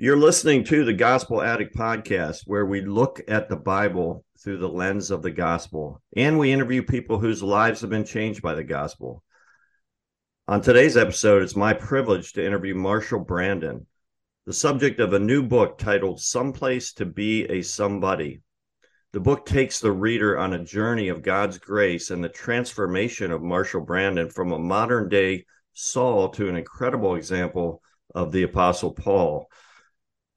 You're listening to the Gospel Addict podcast, where we look at the Bible through the lens of the gospel and we interview people whose lives have been changed by the gospel. On today's episode, it's my privilege to interview Marshall Brandon, the subject of a new book titled Someplace to Be a Somebody. The book takes the reader on a journey of God's grace and the transformation of Marshall Brandon from a modern day Saul to an incredible example of the Apostle Paul.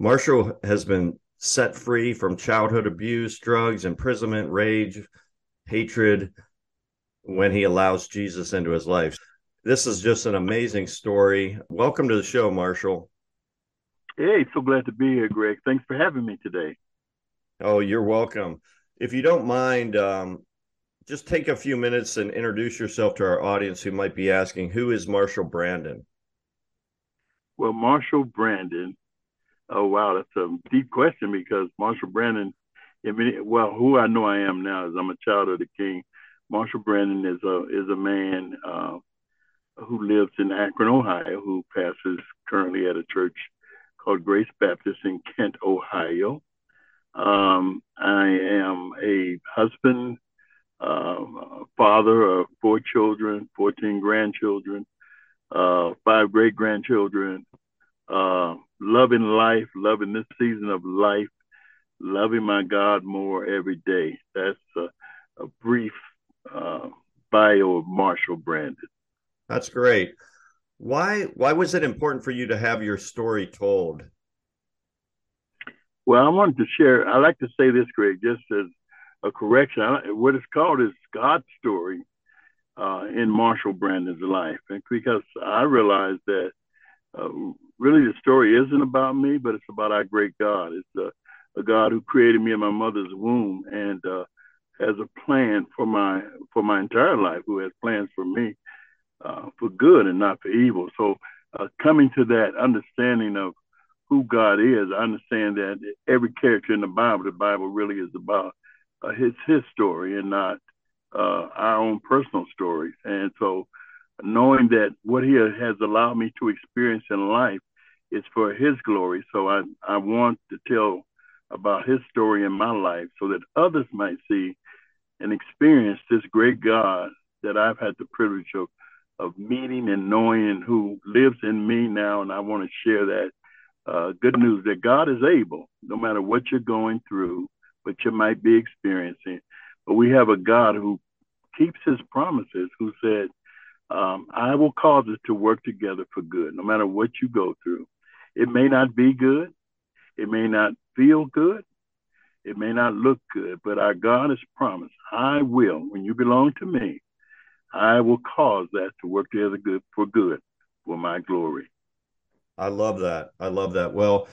Marshall has been set free from childhood abuse, drugs, imprisonment, rage, hatred when he allows Jesus into his life. This is just an amazing story. Welcome to the show, Marshall. Hey, so glad to be here, Greg. Thanks for having me today. Oh, you're welcome. If you don't mind, um, just take a few minutes and introduce yourself to our audience who might be asking, who is Marshall Brandon? Well, Marshall Brandon Oh wow, that's a deep question because Marshall Brandon, well, who I know I am now is I'm a child of the King. Marshall Brandon is a is a man uh, who lives in Akron, Ohio, who pastors currently at a church called Grace Baptist in Kent, Ohio. Um, I am a husband, uh, father of four children, 14 grandchildren, uh, five great grandchildren, uh, loving life, loving this season of life, loving my God more every day. That's a, a brief uh, bio of Marshall Brandon. That's great. Why why was it important for you to have your story told? Well, I wanted to share. I like to say this, Greg, just as a correction. I, what it's called is God's story uh, in Marshall Brandon's life, and because I realized that uh, really the story isn't about me, but it's about our great God. It's a, a God who created me in my mother's womb and uh, has a plan for my for my entire life. Who has plans for me uh, for good and not for evil. So uh, coming to that understanding of who God is, I understand that every character in the Bible, the Bible really is about uh, his his story and not our own personal stories. And so knowing that what he has allowed me to experience in life is for his glory. So I, I want to tell about his story in my life so that others might see and experience this great God that I've had the privilege of, of meeting and knowing who lives in me now. And I want to share that uh, good news that God is able, no matter what you're going through, what you might be experiencing. But we have a God who keeps his promises, who said, um, I will cause it to work together for good, no matter what you go through. It may not be good, it may not feel good, it may not look good, but our God has promised, I will, when you belong to me, I will cause that to work together good for good for my glory. I love that. I love that. Well,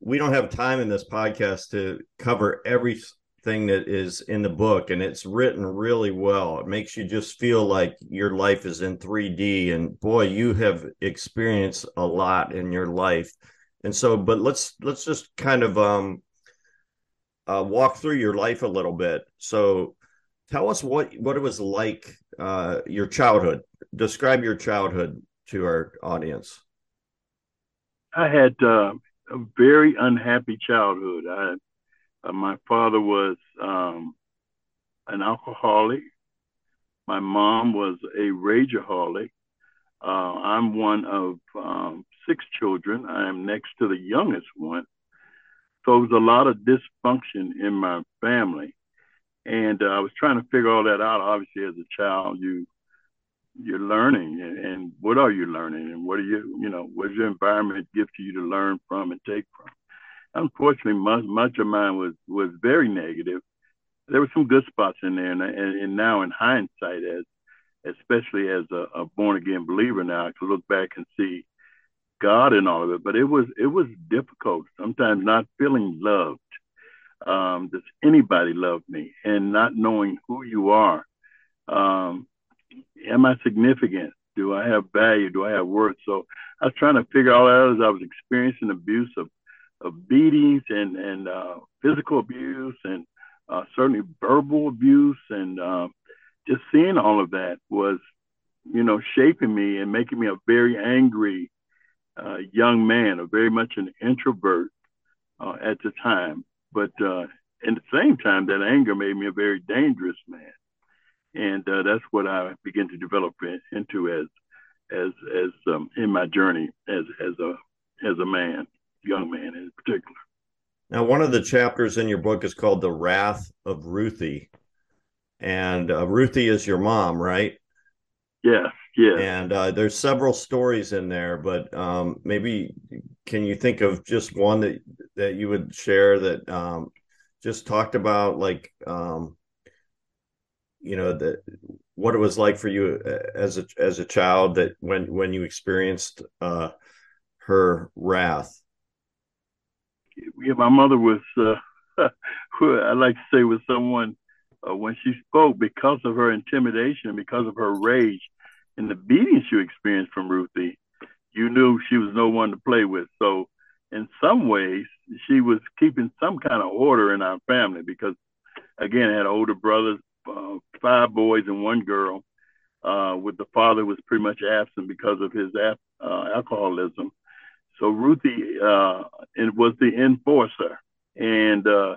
we don't have time in this podcast to cover every thing that is in the book and it's written really well. It makes you just feel like your life is in 3d and boy you have experienced a lot in your life. And so but let's let's just kind of um uh, walk through your life a little bit. So tell us what what it was like uh your childhood. Describe your childhood to our audience. I had uh, a very unhappy childhood. I uh, my father was um, an alcoholic. My mom was a rageaholic. Uh, I'm one of um, six children. I am next to the youngest one. So there was a lot of dysfunction in my family. And uh, I was trying to figure all that out. Obviously, as a child, you you're learning, and, and what are you learning, and what are you, you know, what does your environment give to you to learn from and take from? Unfortunately, much much of mine was was very negative. There were some good spots in there, and, and, now in hindsight, as especially as a, a born again believer now, I can look back and see God in all of it, but it was it was difficult. Sometimes not feeling loved. Um, does anybody love me? And not knowing who you are. Um, am I significant? Do I have value? Do I have worth? So I was trying to figure all that out as I was experiencing abuse of, of beatings and and uh, physical abuse and uh, certainly verbal abuse. And uh, just seeing all of that was, you know, shaping me and making me a very angry uh, young man, a very much an introvert uh, at the time. But uh, at the same time, that anger made me a very dangerous man, and uh, that's what I began to develop in, into as as as um, in my journey as as a as a man, young man in particular. Now, one of the chapters in your book is called "The Wrath of Ruthie," and uh, Ruthie is your mom, right? Yes, yes. And uh, there's several stories in there, but um, maybe can you think of just one that that you would share that um, just talked about like um, you know that what it was like for you uh, as a as a child that when when you experienced uh, her wrath. Yeah, my mother was. Uh, I like to say was someone uh, when she spoke because of her intimidation, because of her rage, and the beatings you experienced from Ruthie. You knew she was no one to play with. So, in some ways, she was keeping some kind of order in our family because, again, I had older brothers, uh, five boys and one girl. Uh, with the father was pretty much absent because of his uh, alcoholism. So Ruthie uh, was the enforcer, and uh,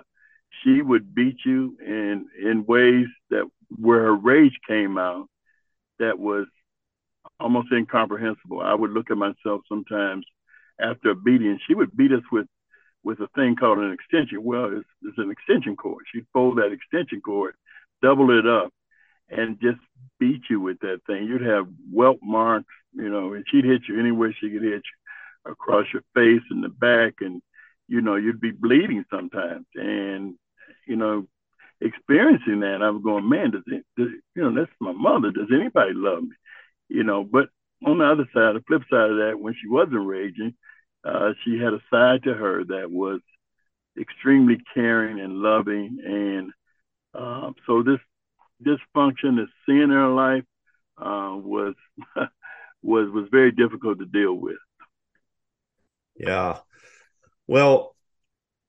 she would beat you in in ways that where her rage came out that was almost incomprehensible. I would look at myself sometimes after a beating. She would beat us with with a thing called an extension. Well, it's, it's an extension cord. She'd fold that extension cord, double it up, and just beat you with that thing. You'd have welt marks, you know, and she'd hit you anywhere she could hit you, across your face and the back, and you know, you'd be bleeding sometimes. And you know, experiencing that, I was going, man, does it, does, you know, that's my mother. Does anybody love me? You know, but on the other side, the flip side of that, when she wasn't raging, uh, she had a side to her that was extremely caring and loving. And uh, so this dysfunction, this sin in her life, uh, was was was very difficult to deal with. Yeah. Well,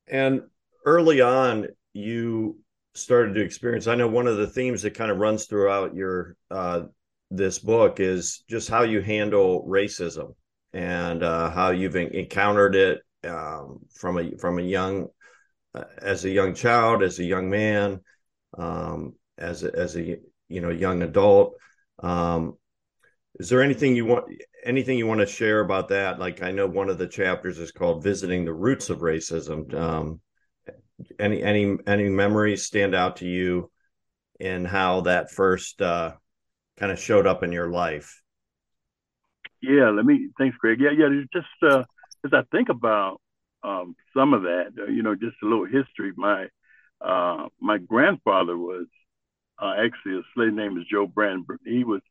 and early on, you started to experience. I know one of the themes that kind of runs throughout your uh, this book is just how you handle racism and uh, how you've encountered it um, from a from a young uh, as a young child, as a young man, um, as a, as a you know young adult. Um, is there anything you want anything you want to share about that? Like I know one of the chapters is called "Visiting the Roots of Racism." Um, any any any memories stand out to you in how that first uh, kind of showed up in your life? Yeah, let me. Thanks, Greg. Yeah, yeah. Just uh, as I think about um, some of that, uh, you know, just a little history. My uh, my grandfather was uh, actually a slave name is Joe Brandenburg. He was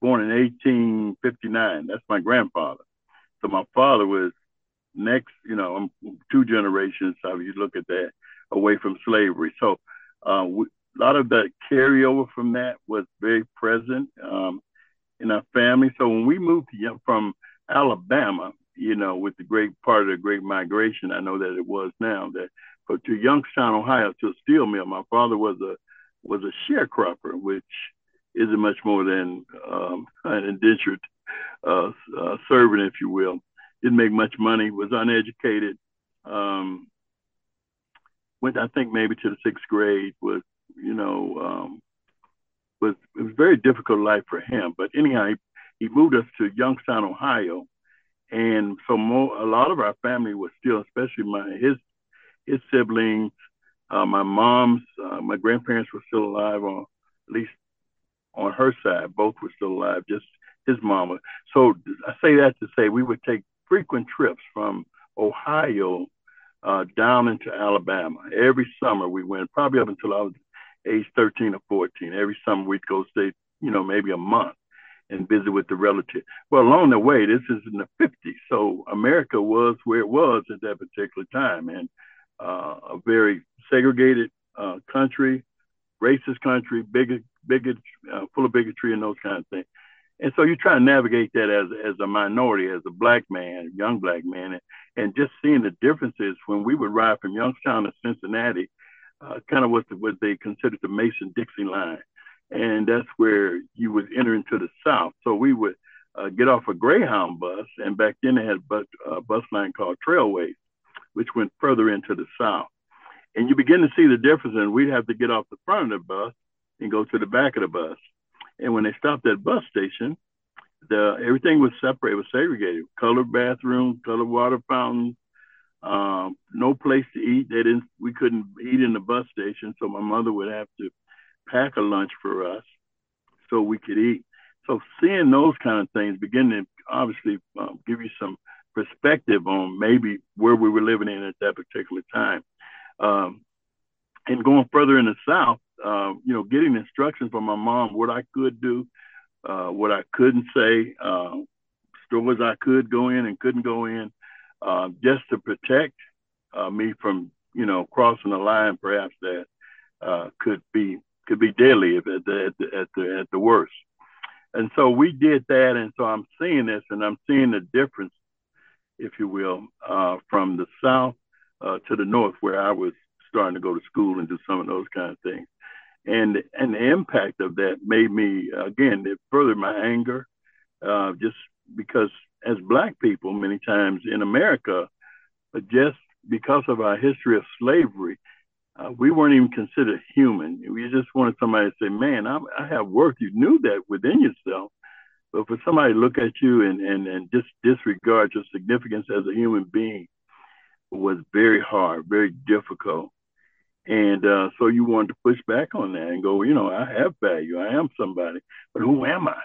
born in 1859. That's my grandfather. So my father was next, you know, um, two generations. How you look at that away from slavery. So uh, we, a lot of that carryover from that was very present um, in our family. So when we moved to, from Alabama, you know, with the great part of the Great Migration, I know that it was now that, but to Youngstown, Ohio, to a steel mill. My father was a was a sharecropper, which isn't much more than um, an indentured uh, uh, servant, if you will. Didn't make much money, was uneducated. Um, went, I think, maybe to the sixth grade. Was you know, um, was it was a very difficult life for him. But anyhow, he, he moved us to Youngstown, Ohio, and so more, a lot of our family was still, especially my his his siblings, uh, my mom's, uh, my grandparents were still alive, or at least on her side, both were still alive. Just his mama. So I say that to say we would take frequent trips from Ohio uh, down into Alabama. Every summer we went, probably up until I was age 13 or 14. Every summer we'd go stay, you know, maybe a month. and visit with the relative. Well, along the way, this is in the 50s, so America was where it was at that particular time, and uh, a very segregated uh, country, racist country, bigot, bigot, uh, full of bigotry and those kind of things. And so you try to navigate that as as a minority, as a black man, young black man, and, and just seeing the differences when we would ride from Youngstown to Cincinnati, uh, kind of what the, what they considered the Mason Dixon line, and that's where you would enter into the South. So we would uh, get off a Greyhound bus, and back then they had a bus, uh, bus line called Trailways, which went further into the South. And you begin to see the difference, and we'd have to get off the front of the bus and go to the back of the bus. And when they stopped at bus station, the everything was separate, it was segregated. Colored bathrooms, colored water fountains, um, no place to eat. They didn't. We couldn't eat in the bus station, so my mother would have to pack a lunch for us so we could eat. So seeing those kind of things begin to obviously um, give you some perspective on maybe where we were living in at that particular time. Um, and going further in the South, uh, you know, getting instructions from my mom what I could do, uh, what I couldn't say, uh, stores I could go in and couldn't go in, uh, just to protect uh, me from, you know, crossing a line perhaps that uh, could be could be deadly at the, at the at the at the worst. And so we did that, and so I'm seeing this, and I'm seeing the difference, if you will, from the south to the north, where I was starting to go to school and do some of those kind of things, and and the impact of that made me again it furthered my anger, uh, just because as black people, many times in America, just because of our history of slavery, uh, we weren't even considered human. We just wanted somebody to say, "Man, I'm, i have worth." You knew that within yourself, but for somebody to look at you and and and just disregard your significance as a human being was very hard, very difficult. And uh, so you wanted to push back on that and go, you know, I have value. I am somebody, but who am I?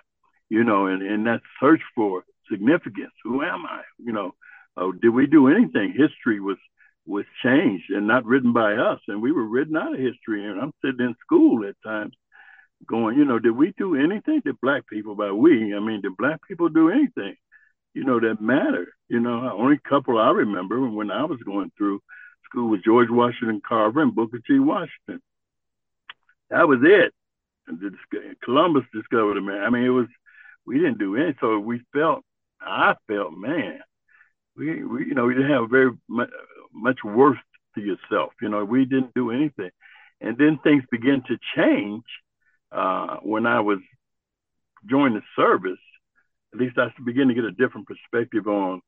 You know, and, and that search for significance. Who am I? You know, uh, did we do anything? History was was changed and not written by us. And we were written out of history. And I'm sitting in school at times going, you know, did we do anything? Did black people, by we, I mean, did black people do anything, you know, that matter. You know, only couple I remember when I was going through school was George Washington Carver and Booker T. Washington. That was it. And Columbus discovered America. I mean, it was, we didn't do anything. So we felt, I felt, man, we, we you know, we didn't have very much, much worth to yourself. You know, we didn't do anything. And then things began to change uh, when I was joining the service. At least I began to get a different perspective on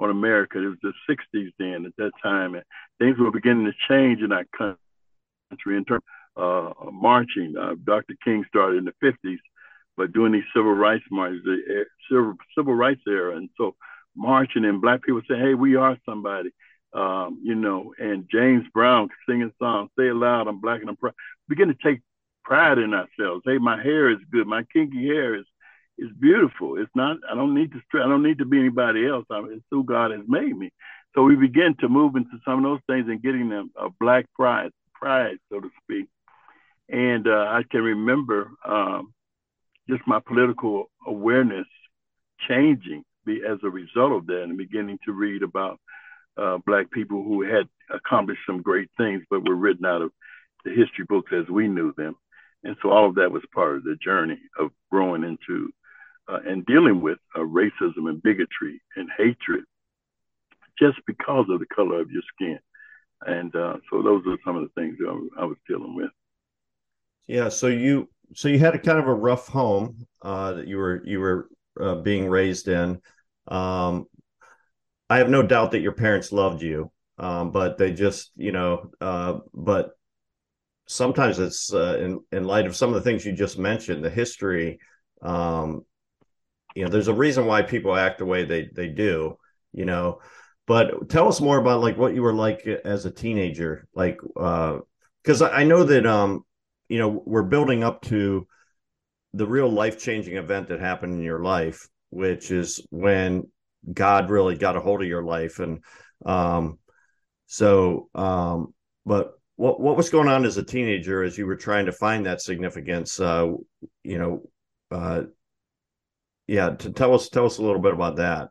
on America. It was the 60s then at that time, and things were beginning to change in our country in terms of uh, marching. Uh, Dr. King started in the 50s, but doing these civil rights marches, the civil, civil rights era, and so marching and black people say, "Hey, we are somebody." um, you know, and James Brown singing songs, say it loud, I'm black and I'm proud. Begin to take pride in ourselves. Hey, my hair is good. My kinky hair is is beautiful. It's not. I don't need to. I don't need to be anybody else. I it's who God has made me. So we begin to move into some of those things and getting them a black pride, pride, so to speak. And uh, I can remember um, just my political awareness changing as a result of that, and beginning to read about uh, black people who had accomplished some great things, but were written out of the history books as we knew them. And so all of that was part of the journey of growing into uh, and dealing with uh, racism and bigotry and hatred just because of the color of your skin. And uh, so those are some of the things I, I was dealing with. Yeah. So you so you had a kind of a rough home uh, that you were you were uh, being raised in. Um, I have no doubt that your parents loved you, um, but they just, you know, uh, but sometimes it's in in light of some of the things you just mentioned, the history. Um, you know, there's a reason why people act the way they they do. You know, but tell us more about like what you were like as a teenager, like because uh, I know that um, you know we're building up to the real life changing event that happened in your life, which is when God really got a hold of your life. And um, so, um, but what what was going on as a teenager as you were trying to find that significance? Uh, you know, uh, yeah, to tell us tell us a little bit about that.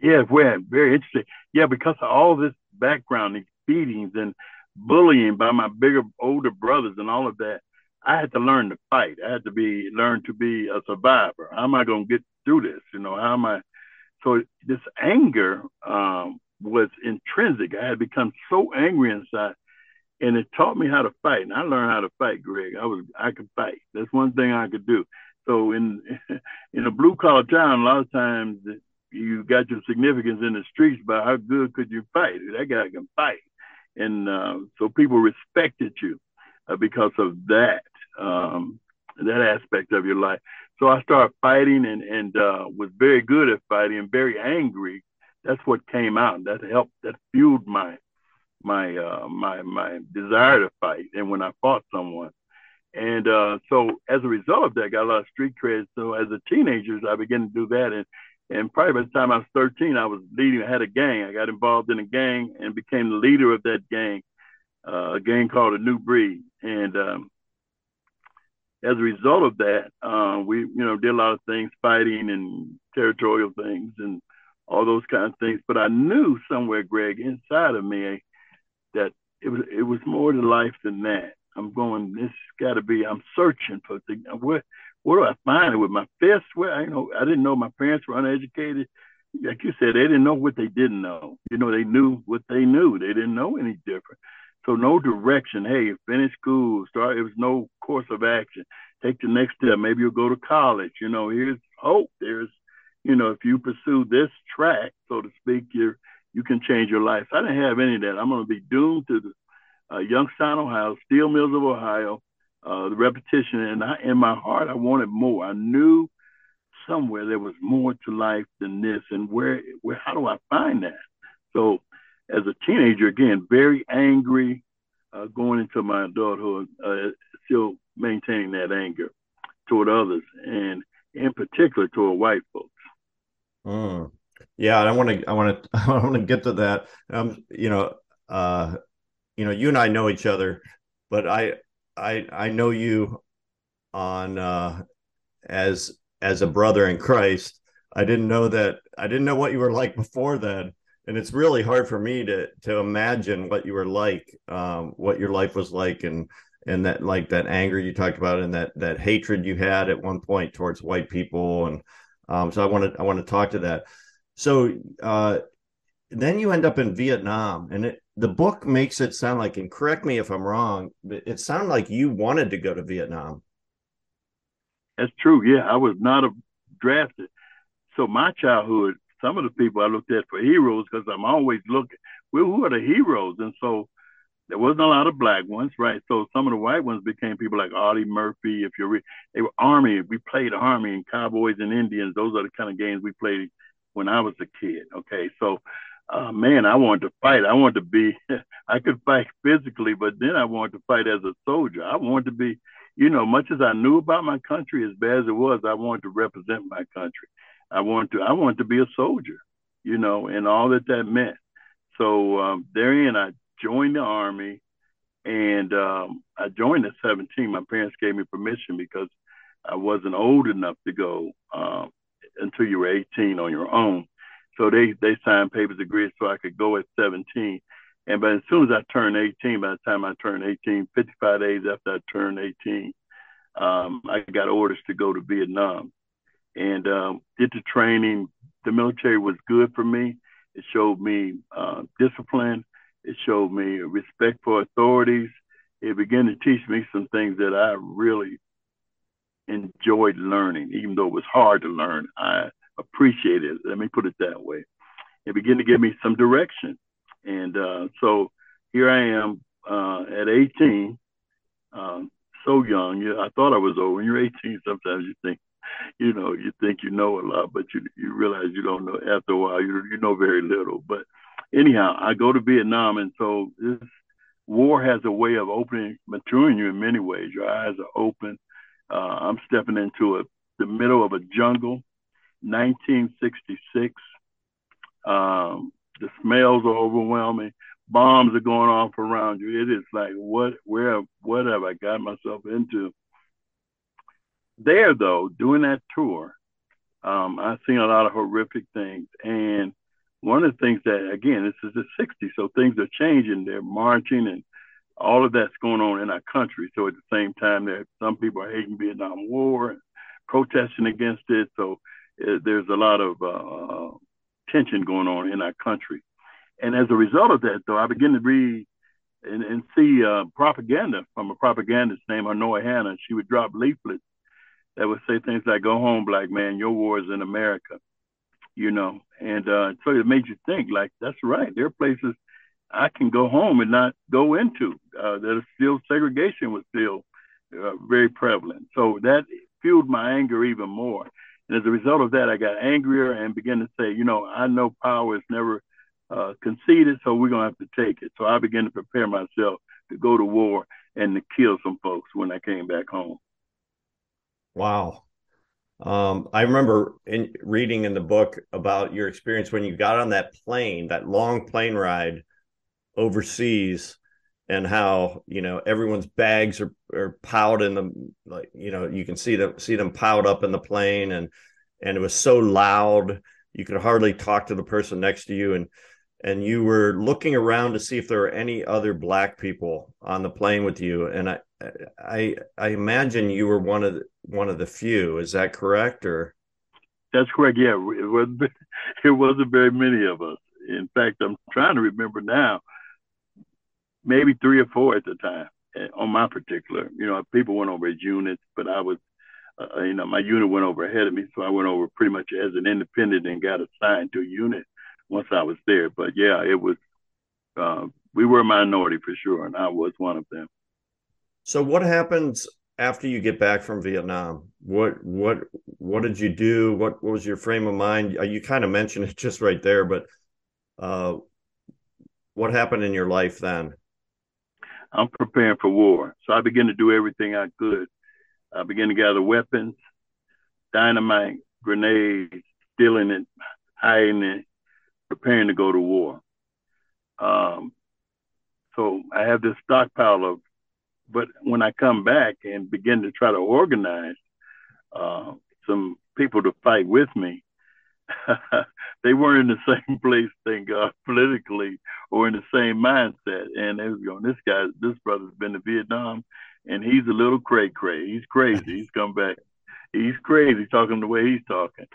Yeah, well, very interesting. Yeah, because of all this background, these beatings and bullying by my bigger older brothers and all of that, I had to learn to fight. I had to be learn to be a survivor. How am I going to get through this? You know, how am I? So this anger um, was intrinsic. I had become so angry inside, and it taught me how to fight. And I learned how to fight, Greg. I was I could fight. That's one thing I could do. So in in a blue collar town, a lot of times you got your significance in the streets by how good could you fight. That guy can fight, and uh, so people respected you uh, because of that um, that aspect of your life. So I started fighting and and uh, was very good at fighting and very angry. That's what came out. That helped. That fueled my my uh, my my desire to fight. And when I fought someone, and uh, so as a result of that, I got a lot of street cred. So as a teenager, I began to do that. And and probably by the time I was 13, I was leading. I had a gang. I got involved in a gang and became the leader of that gang, uh, a gang called a New Breed. And um, as a result of that, uh, we you know did a lot of things, fighting and territorial things and all those kind of things. But I knew somewhere, Greg, inside of me, that it was it was more to life than that. I'm going. This got to be. I'm searching for things. Where where do I find it with my fists? Where you know I didn't know my parents were uneducated. Like you said, they didn't know what they didn't know. You know, they knew what they knew. They didn't know any different. So no direction. Hey, finish school. Start. It was no course of action. Take the next step. Maybe you'll go to college. You know, here's hope. There's, you know, if you pursue this track, so to speak, you're you can change your life. I didn't have any of that. I'm going to be doomed to the uh, Youngstown, Ohio, steel mills of Ohio, uh, the repetition. And I, in my heart, I wanted more. I knew somewhere there was more to life than this. And where, where, how do I find that? So as a teenager, again, very angry, uh, going into my adulthood, uh, still maintaining that anger toward others, and in particular toward white folks. Mm. Yeah, I want to, I want to, I want to get to that. Um, you know, uh, you know, you and I know each other, but I, I, I know you on uh, as as a brother in Christ. I didn't know that. I didn't know what you were like before then and it's really hard for me to to imagine what you were like, um, what your life was like, and and that like that anger you talked about, and that that hatred you had at one point towards white people, and um, so I want to I want to talk to that. So uh, then you end up in Vietnam, and it, the book makes it sound like, and correct me if I'm wrong, it sounded like you wanted to go to Vietnam. That's true. Yeah, I was not a drafted. So my childhood some of the people I looked at for heroes because I'm always looking, well, who are the heroes? And so there wasn't a lot of black ones, right? So some of the white ones became people like Audie Murphy. If you're, re- they were Army. We played Army and Cowboys and Indians. Those are the kind of games we played when I was a kid. Okay, so uh, man, I wanted to fight. I wanted to be. I could fight physically, but then I wanted to fight as a soldier. I wanted to be, you know, much as I knew about my country, as bad as it was, I wanted to represent my country. I wanted to I wanted to be a soldier, you know, and all that that meant. So um, therein, I joined the army, and um, I joined at 17. My parents gave me permission because I wasn't old enough to go um, until you were 18 on your own. So they they signed papers, agreed, so I could go at 17. And but as soon as I turned 18, by the time I turned 18, 55 days after I turned 18, um, I got orders to go to Vietnam and um, did the training. The military was good for me. It showed me uh, discipline. It showed me respect for authorities. It began to teach me some things that I really enjoyed learning, even though it was hard to learn. I appreciated it. Let me put it that way. It began to give me some direction. And uh, so here I am uh, at 18, um, so young. I thought I was old. When you're 18, sometimes you think you know, you think you know a lot, but you you realize you don't know. After a while, you you know very little. But anyhow, I go to Vietnam, and so this war has a way of opening, maturing you in many ways. Your eyes are open. Uh, I'm stepping into a, the middle of a jungle, 1966. Um, the smells are overwhelming. Bombs are going off around you. It is like what, where, what have I got myself into? there though, doing that tour, Um, I've seen a lot of horrific things. And one of the things that, again, this is the 60s, so things are changing. They're marching and all of that's going on in our country. So at the same time, there some people are hating Vietnam War and protesting against it. So there's a lot of uh, tension going on in our country. And as a result of that, though, I begin to read and, and see uh, propaganda from a propagandist named Hanoi Hannah. She would drop leaflets that would say things like, "Go home, black man. Your war is in America." You know, and uh, so it made you think, like, that's right. There are places I can go home and not go into. Uh, that still segregation was still uh, very prevalent. So that fueled my anger even more. And as a result of that, I got angrier and began to say, you know, I know power is never uh, conceded, so we're going to have to take it. So I began to prepare myself to go to war and to kill some folks when I came back home. Wow. Um, I remember in reading in the book about your experience when you got on that plane, that long plane ride overseas, and how you know everyone's bags are, are piled in the like you know you can see them see them piled up in the plane, and and it was so loud you could hardly talk to the person next to you, and and you were looking around to see if there were any other black people on the plane with you and i i i imagine you were one of the, one of the few is that correct or? That's correct yeah it was it wasn't very many of us. In fact i'm trying to remember now maybe three or four at the time eh, on my particular you know people went over as units but i was uh, you know my unit went over ahead of me so i went over pretty much as an independent and got assigned to a unit once I was there. But yeah, it was uh, we were a minority for sure, and I was one of them. So what happens after you get back from Vietnam? What what what did you do? What, what was your frame of mind? Uh, you kind of mentioned it just right there, but uh, what happened in your life then? I'm preparing for war, so I began to do everything I could. I began to gather weapons, dynamite, grenades, stealing it, hiding it, preparing to go to war. Um, so I have this stockpile of, but when I come back and begin to try to organize uh, some people to fight with me, they weren't in the same place, thank God, politically or in the same mindset. And they was going, this guy, this brother's been to Vietnam, and he's a little cray cray. He's crazy. He's come back. He's crazy talking the way he's talking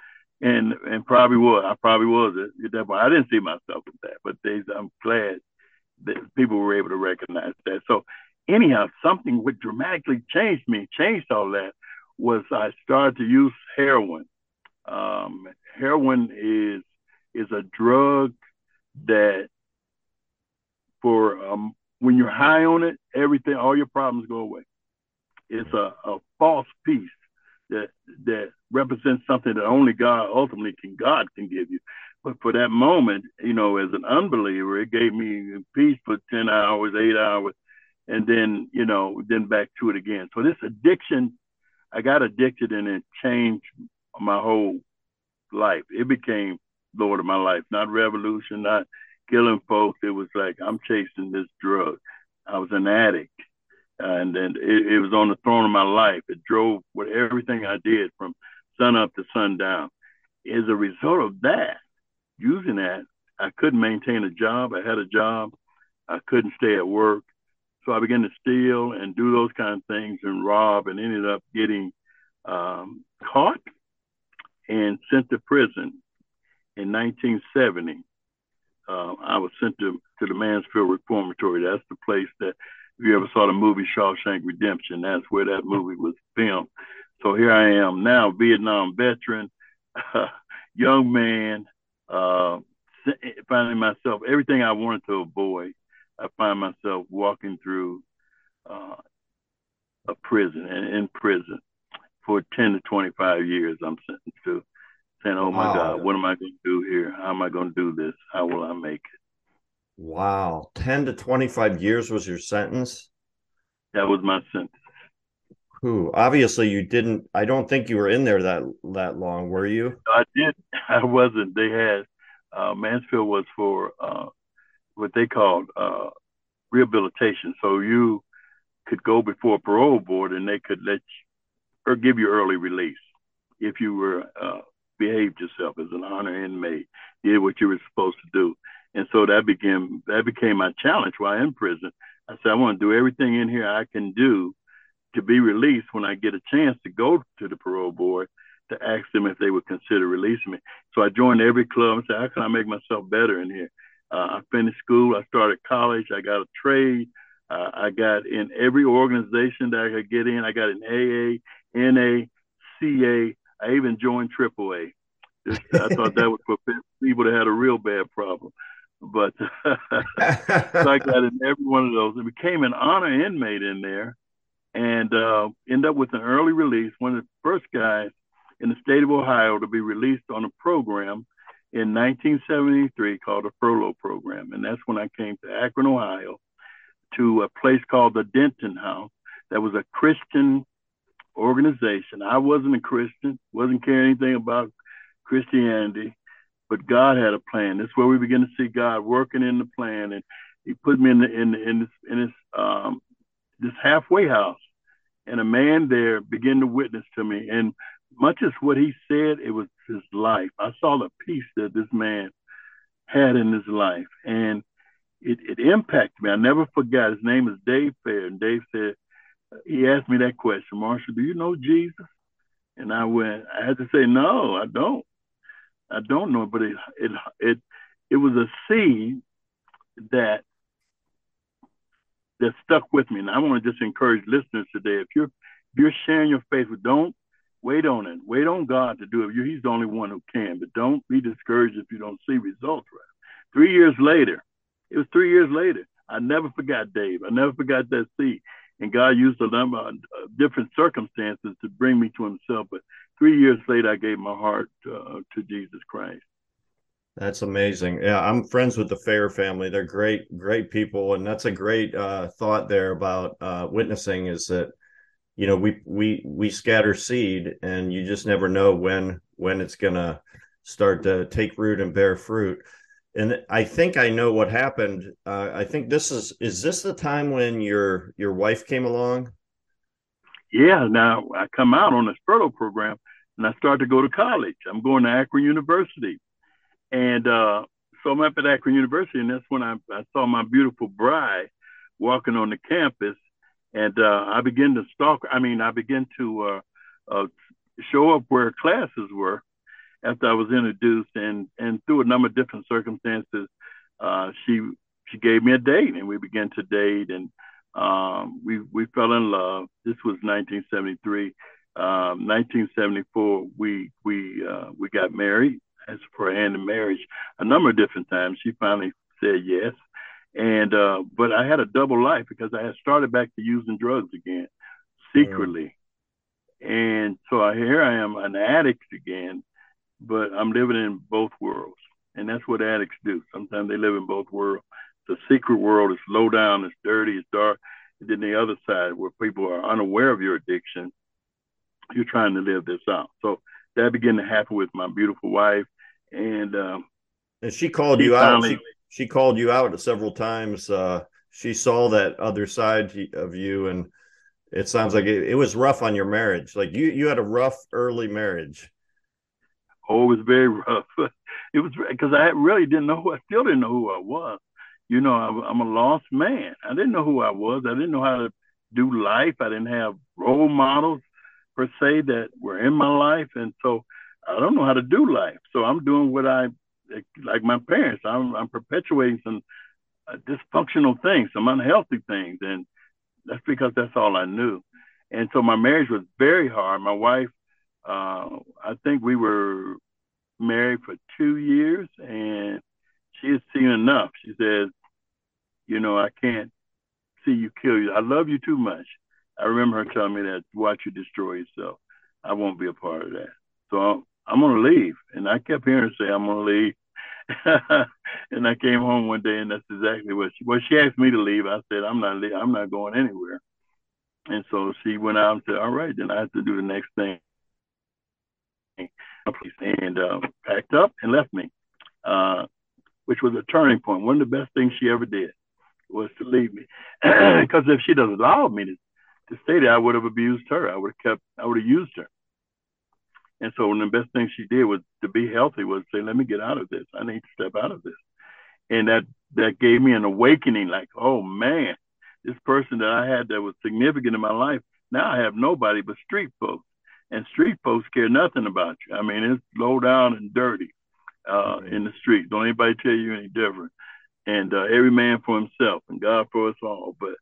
and and probably was. I probably was at that point. I didn't see myself as that, but they, I'm glad that people were able to recognize that. So anyhow, something which dramatically changed me, changed all that, was I started to use heroin. Um, heroin is is a drug that for um, when you're high on it, everything, all your problems go away. It's a, a false peace that that represents something that only God ultimately can God can give you. But for that moment, you know, as an unbeliever, it gave me peace for ten hours, eight hours, and then you know, then back to it again. So this addiction, I got addicted and it changed my whole life. It became Lord of my life, not revolution, not killing folks. It was like I'm chasing this drug. I was an addict and then it, it, was on the throne of my life. It drove with everything I did from sun up to sundown. As a result of that, using that, I couldn't maintain a job. I had a job. I couldn't stay at work. So I began to steal and do those kind of things and rob and ended up getting um, caught and sent to prison in 1970. Uh, I was sent to, to the Mansfield Reformatory. That's the place that if you ever saw the movie Shawshank Redemption, that's where that movie was filmed. So here I am now, Vietnam veteran, uh, young man, uh, finding myself everything I wanted to avoid. I find myself walking through uh, a prison and in prison for 10 to 25 years. I'm sentenced to saying, "Oh my wow. God, what am I going to do here? How am I going to do this? How will I make it?" Wow. 10 to 25 years was your sentence? That was my sentence. Who obviously you didn't I don't think you were in there that that long, were you? I did. I wasn't. They had uh, Mansfield was for uh, what they called uh, rehabilitation. So you could go before a parole board and they could let you or give you early release if you were uh, behaved yourself as an honor inmate, did what you were supposed to do. And so that became that became my challenge while in prison. I said, I want to do everything in here I can do to be released when I get a chance to go to the parole board to ask them if they would consider releasing me. So I joined every club and said, how can I make myself better in here? Uh, I finished school. I started college. I got a trade. Uh, I got in every organization that I could get in. I got an AA, NA, CA. I even joined AAA. Just, I thought that was for people that had a real bad problem. But so I got in every one of those and became an honor inmate in there and uh, ended up with an early release. One of the first guys in the state of Ohio to be released on a program in 1973 called a furlough program. And that's when I came to Akron, Ohio, to a place called the Denton House that was a Christian organization. I wasn't a Christian, wasn't caring anything about Christianity, but God had a plan. That's where we begin to see God working in the plan, and He put me in the in in this in this um, this halfway house, and a man there began to witness to me. And much as what he said, it was his life. I saw the peace that this man had in his life, and it, it impacted me. I never forgot. His name is Dave Fair, and Dave said he asked me that question, Marshall, do you know Jesus? And I went, I had to say, no, I don't. I don't know, but it it it it was a seed that that stuck with me. And I want to just encourage listeners today. If you're if you're sharing your faith, with don't wait on it. Wait on God to do it. He's the only one who can. But don't be discouraged if you don't see results right. Three years later, it was three years later. I never forgot Dave. I never forgot that seed. And God used a number of different circumstances to bring me to Himself. But three years later, I gave my heart uh, to Jesus Christ. That's amazing. Yeah, I'm friends with the Fair family. They're great, great people, and that's a great uh, thought there about uh, witnessing. Is that you know we we we scatter seed, and you just never know when when it's gonna start to take root and bear fruit. And I think I know what happened. Uh, I think this is is this the time when your your wife came along? Yeah. Now I come out on this furlough program, and I start to go to college. I'm going to Akron University and uh, so I'm up at Akron University, and that's when I, I saw my beautiful bride walking on the campus, and uh, I began to stalk. I mean, I began to uh, uh, show up where classes were after I was introduced, and and through a number of different circumstances, uh, she she gave me a date, and we began to date, and um, we we fell in love. This was 1973. Um, 1974, we we uh, we got married, As for a hand in marriage a number of different times. She finally said yes. And uh, but I had a double life because I had started back to using drugs again secretly. Mm. And so here I am an addict again, but I'm living in both worlds. And that's what addicts do. Sometimes they live in both worlds. The secret world is low down, it's dirty, it's dark. And then the other side where people are unaware of your addiction, you're trying to live this out. So that began to happen with my beautiful wife and um, and she called she you finally, out. She, she, called you out several times. Uh, she saw that other side of you, and it sounds like it, it, was rough on your marriage. Like you, you had a rough early marriage. Oh, it was very rough. it was because I really didn't know who. I still didn't know who I was. You know, I, I'm a lost man. I didn't know who I was. I didn't know how to do life. I didn't have role models per se that were in my life, and so I don't know how to do life. So I'm doing what I like my parents. I'm, I'm perpetuating some uh, dysfunctional things, some unhealthy things, and that's because that's all I knew. And so my marriage was very hard. My wife, uh, I think we were married for two years, and she had seen enough. She says, "You know, I can't see you kill you. I love you too much." I remember her telling me that, "Watch you destroy yourself." I won't be a part of that. So I'm gonna leave. And I kept hearing her say, I'm gonna leave. and I came home one day and that's exactly what she well, she asked me to leave. I said, I'm not I'm not going anywhere. And so she went out and said, All right, then I have to do the next thing. And uh, packed up and left me, uh, which was a turning point. One of the best things she ever did was to leave me. Because if she'd allowed me to, to stay there, I would have abused her. I would have kept, I would have used her And so one of the best things she did was to be healthy was say, let me get out of this. I need to step out of this. And that that gave me an awakening, like, oh man, this person that I had that was significant in my life, now I have nobody but street folks. And street folks care nothing about you. I mean, it's low down and dirty uh, right. in the street. Don't anybody tell you any different. And uh, every man for himself and God for us all. But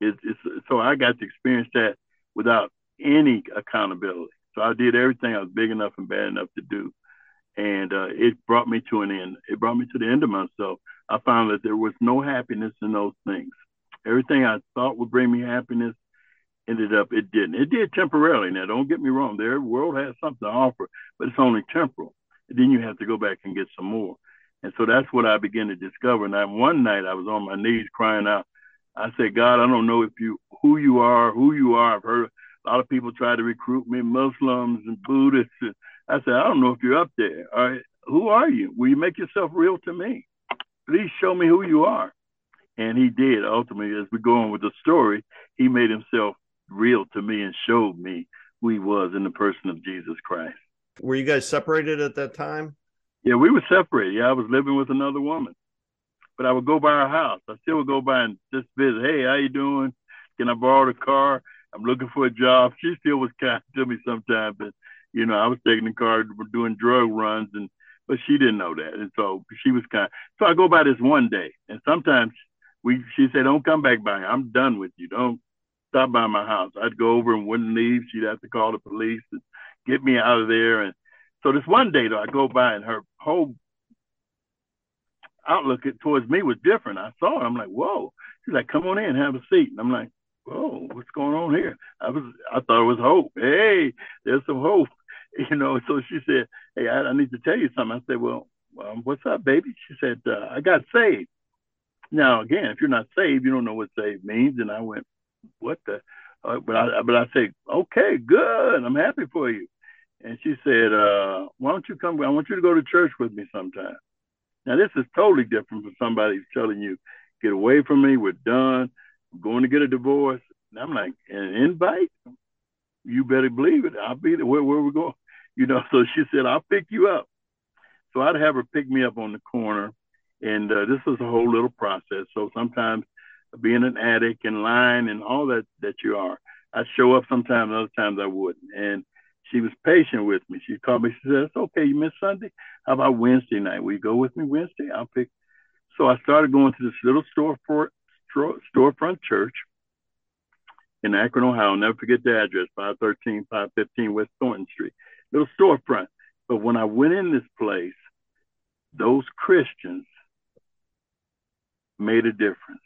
it's, it's so I got to experience that without any accountability. So I did everything I was big enough and bad enough to do. And uh, it brought me to an end. It brought me to the end of myself. I found that there was no happiness in those things. Everything I thought would bring me happiness ended up it didn't. It did temporarily. Now, don't get me wrong. The world has something to offer, but it's only temporal. And then you have to go back and get some more. And so that's what I began to discover. And I, one night I was on my knees crying out. I said, God, I don't know if you who you are, who you are. I've heard a lot of people try to recruit me, Muslims and Buddhists. And I said, I don't know if you're up there. All right, who are you? Will you make yourself real to me? Please show me who you are. And he did. Ultimately, as we go on with the story, he made himself real to me and showed me who he was in the person of Jesus Christ. Were you guys separated at that time? Yeah, we were separated. Yeah, I was living with another woman, but I would go by her house. I still would go by and just visit. Hey, how you doing? Can I borrow the car? I'm looking for a job. She still was kind to me sometimes, but you know, I was taking the car doing drug runs, and but she didn't know that, and so she was kind. So I go by this one day, and sometimes we she said, "Don't come back by. I'm done with you. Don't stop by my house." I'd go over and wouldn't leave. She'd have to call the police and get me out of there. And so this one day though, I go by, and her whole outlook towards me was different. I saw it. I'm like, "Whoa." She's like, "Come on in, have a seat." And I'm like, "Whoa, what's going on here?" I was, I thought it was hope. Hey, there's some hope, you know. So she said, "Hey, I, I need to tell you something." I said, "Well, um, what's up, baby?" She said, uh, "I got saved." Now, again, if you're not saved, you don't know what saved means. And I went, what the? Uh, but I but I say, okay, good. I'm happy for you. And she said, uh, why don't you come? I want you to go to church with me sometime. Now this is totally different from somebody telling you, get away from me. We're done. I'm going to get a divorce. And I'm like, an invite? You better believe it. I'll be there. Where where we going? You know. So she said, I'll pick you up. So I'd have her pick me up on the corner and uh, this was a whole little process. So sometimes being an addict and lying and all that that you are, I'd show up sometimes, other times I wouldn't. And she was patient with me. She called me. She said, "It's okay. You missed Sunday. How about Wednesday night? Will you go with me Wednesday? I'll pick." So I started going to this little storefront storefront church in Akron, Ohio. I'll never forget the address: 513, 515 West Thornton Street. Little storefront. But when I went in this place, those Christians made a difference.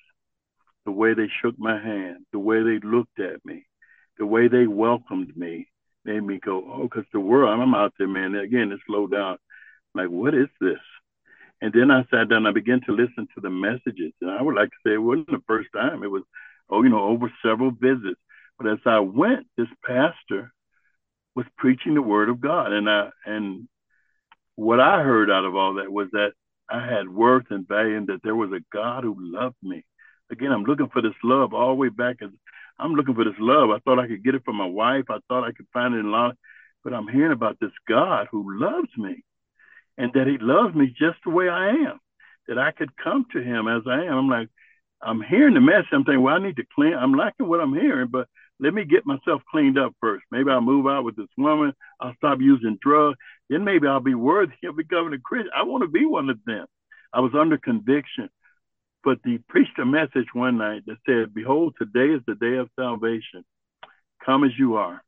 The way they shook my hand, the way they looked at me, the way they welcomed me made me go, oh, because the world, I'm out there, man. Again, it slowed down. Like, what is this? And then I sat down, I began to listen to the messages. And I would like to say it wasn't the first time. It was, oh, you know, over several visits. But as I went, this pastor was preaching the word of God. And I and what I heard out of all that was that I had worth and value, and that there was a God who loved me. Again, I'm looking for this love all the way back. I'm looking for this love. I thought I could get it from my wife. I thought I could find it in law, but I'm hearing about this God who loves me, and that He loves me just the way I am. That I could come to Him as I am. I'm like, I'm hearing the message. I'm thinking, well, I need to clean. I'm liking what I'm hearing, but let me get myself cleaned up first. Maybe I'll move out with this woman. I'll stop using drugs then maybe I'll be worthy of becoming a Christian. I want to be one of them. I was under conviction, but he preached a message one night that said, Behold, today is the day of salvation. Come as you are.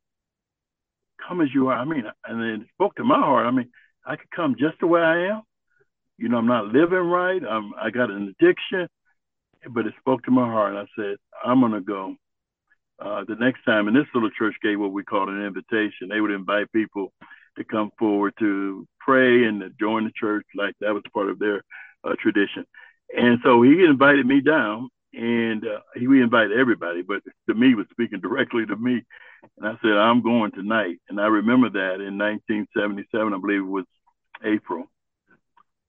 Come as you are. I mean, and it spoke to my heart. I mean, I could come just the way I am. You know, I'm not living right. I'm, I got an addiction, but it spoke to my heart. I said, I'm going to go. Uh, the next time, and this little church gave what we called an invitation. They would invite people to come forward to pray and to join the church. Like that was part of their uh, tradition. And so he invited me down, and uh, he invited everybody, but to me, was speaking directly to me. And I said, I'm going tonight. And I remember that in 1977, I believe it was April,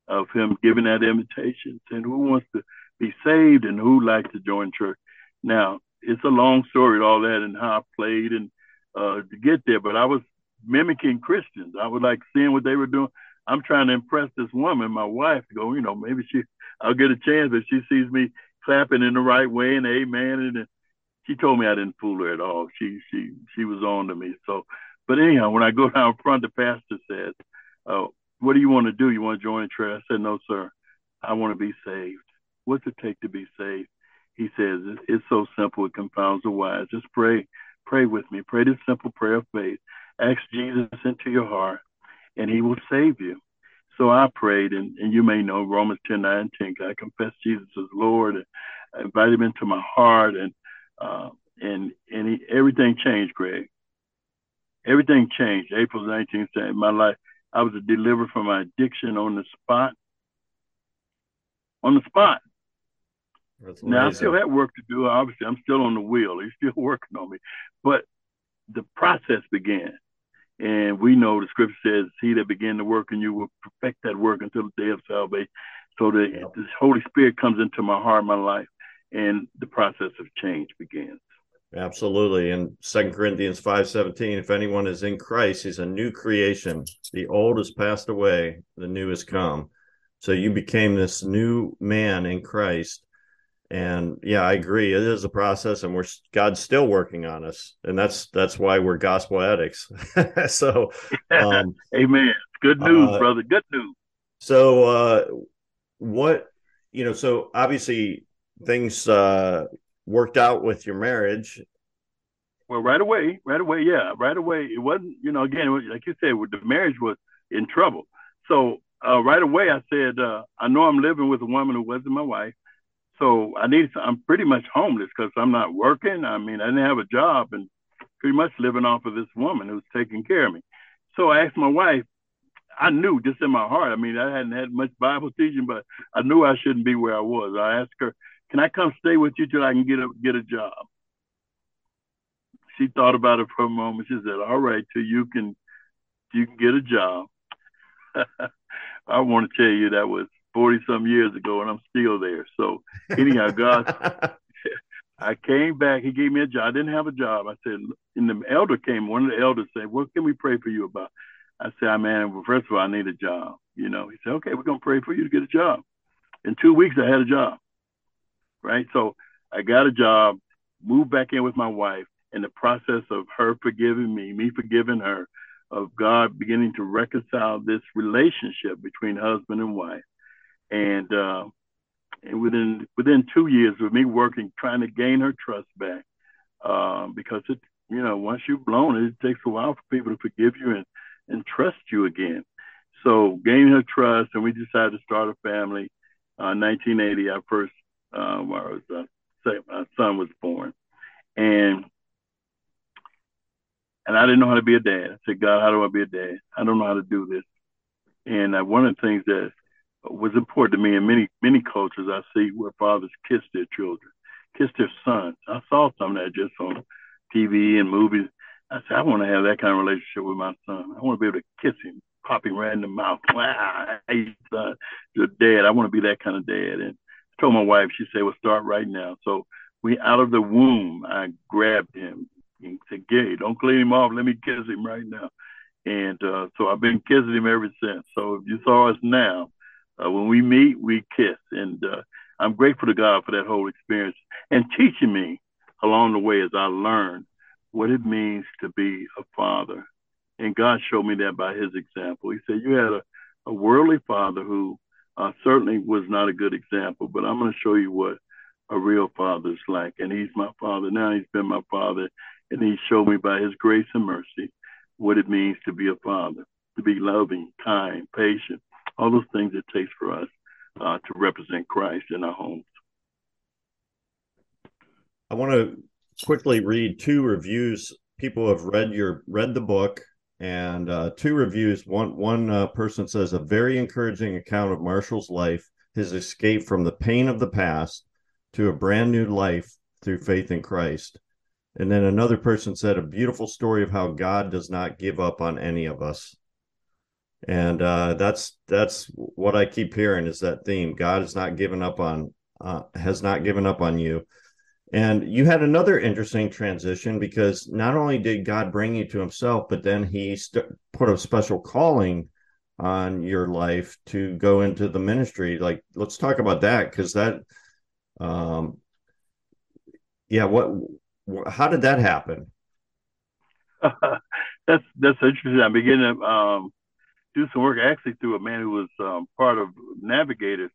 of him giving that invitation, saying, Who wants to be saved and who like to join church? Now, it's a long story, all that, and how I played and uh, to get there, but I was mimicking Christians. I was like seeing what they were doing. I'm trying to impress this woman, my wife, go, you know, maybe she, I'll get a chance if she sees me clapping in the right way and amen. And she told me I didn't fool her at all. She, she, she was on to me. So, but anyhow, when I go down front, the pastor says, oh, what do you want to do? You want to join the church? I said, no, sir. I want to be saved. What's it take to be saved? He says, it's so simple. It confounds the wise. Just pray, pray with me. Pray this simple prayer of faith. Ask Jesus into your heart and he will save you. So I prayed, and, and you may know Romans 10 19. I confessed Jesus as Lord, and I invited him into my heart, and uh, and and he, everything changed, Greg. Everything changed. April 19th, my life, I was delivered from my addiction on the spot. On the spot. now I still have work to do. Obviously, I'm still on the wheel. He's still working on me, but the process began. And we know the scripture says, He that began the work in you will perfect that work until the day of salvation. So the, yep. the Holy Spirit comes into my heart, my life, and the process of change begins. Absolutely. In Second Corinthians 5 17, if anyone is in Christ, he's a new creation. The old has passed away, the new has come. So you became this new man in Christ and yeah i agree. It is a process and we're god's still working on us and that's that's why we're gospel addicts. So um, amen. Good news uh, brother. Good news. so uh what you know so obviously things uh worked out with your marriage. Well right away right away yeah right away. It wasn't you know again like you said the marriage was in trouble. So uh, right away i said uh, i know i'm living with a woman who wasn't my wife so I need. I'm pretty much homeless because I'm not working. I mean, I didn't have a job and pretty much living off of this woman who's taking care of me. So I asked my wife. I knew just in my heart. I mean, I hadn't had much Bible teaching, but I knew I shouldn't be where I was. I asked her, "Can I come stay with you till I can get a get a job?" She thought about it for a moment. She said, "All right, till you can you can get a job." I want to tell you that was 40 some years ago and I'm still there. So anyhow, God, I came back. He gave me a job. I didn't have a job. I said, and the elder came, one of the elders said, what can we pray for you about? I said, I man, well, first of all, I need a job. You know, he said, okay, we're going to pray for you to get a job. In two weeks, I had a job. Right. So I got a job, moved back in with my wife in the process of her forgiving me, me forgiving her, of God beginning to reconcile this relationship between husband and wife and uh, and within within two years of me working trying to gain her trust back uh, because it you know once you've blown it it takes a while for people to forgive you and and trust you again so gain her trust and we decided to start a family uh, 1980 our first uh, was, uh, my son was born and and I didn't know how to be a dad. I said, God, how do I be a dad? I don't know how to do this. And uh, one of the things that was important to me. In many many cultures, I see where fathers kiss their children, kiss their sons. I saw some of that just on TV and movies. I said, I want to have that kind of relationship with my son. I want to be able to kiss him, pop him right in the mouth. Wow, hey, son, you're dad. I want to be that kind of dad. And I told my wife, she said, well, start right now. So we, out of the womb, I grabbed him and said, Gary, don't clean him off. Let me kiss him right now. And uh, so I've been kissing him ever since. So if you saw us now, uh, when we meet, we kiss, and uh, I'm grateful to God for that whole experience and teaching me along the way as I learned what it means to be a father. And God showed me that by His example. He said, "You had a, a worldly father who uh, certainly was not a good example, but I'm going to show you what a real father's like." And He's my father now. He's been my father, and He showed me by His grace and mercy what it means to be a father, to be loving, kind, patient, all those things it takes for us uh, to represent Christ in our homes. I want to quickly read two reviews. People have read your read the book, and uh, two reviews. One one uh, person says a very encouraging account of Marshall's life, his escape from the pain of the past to a brand new life through faith in Christ. And then another person said a beautiful story of how God does not give up on any of us and uh, that's that's what I keep hearing is that theme. God has not given up on uh, has not given up on you. And you had another interesting transition because not only did God bring you to Himself, but then He st- put a special calling on your life to go into the ministry. Like, let's talk about that because that, um, yeah, what, how did that happen? that's that's interesting. I began to um, do some work actually through a man who was um, part of Navigators,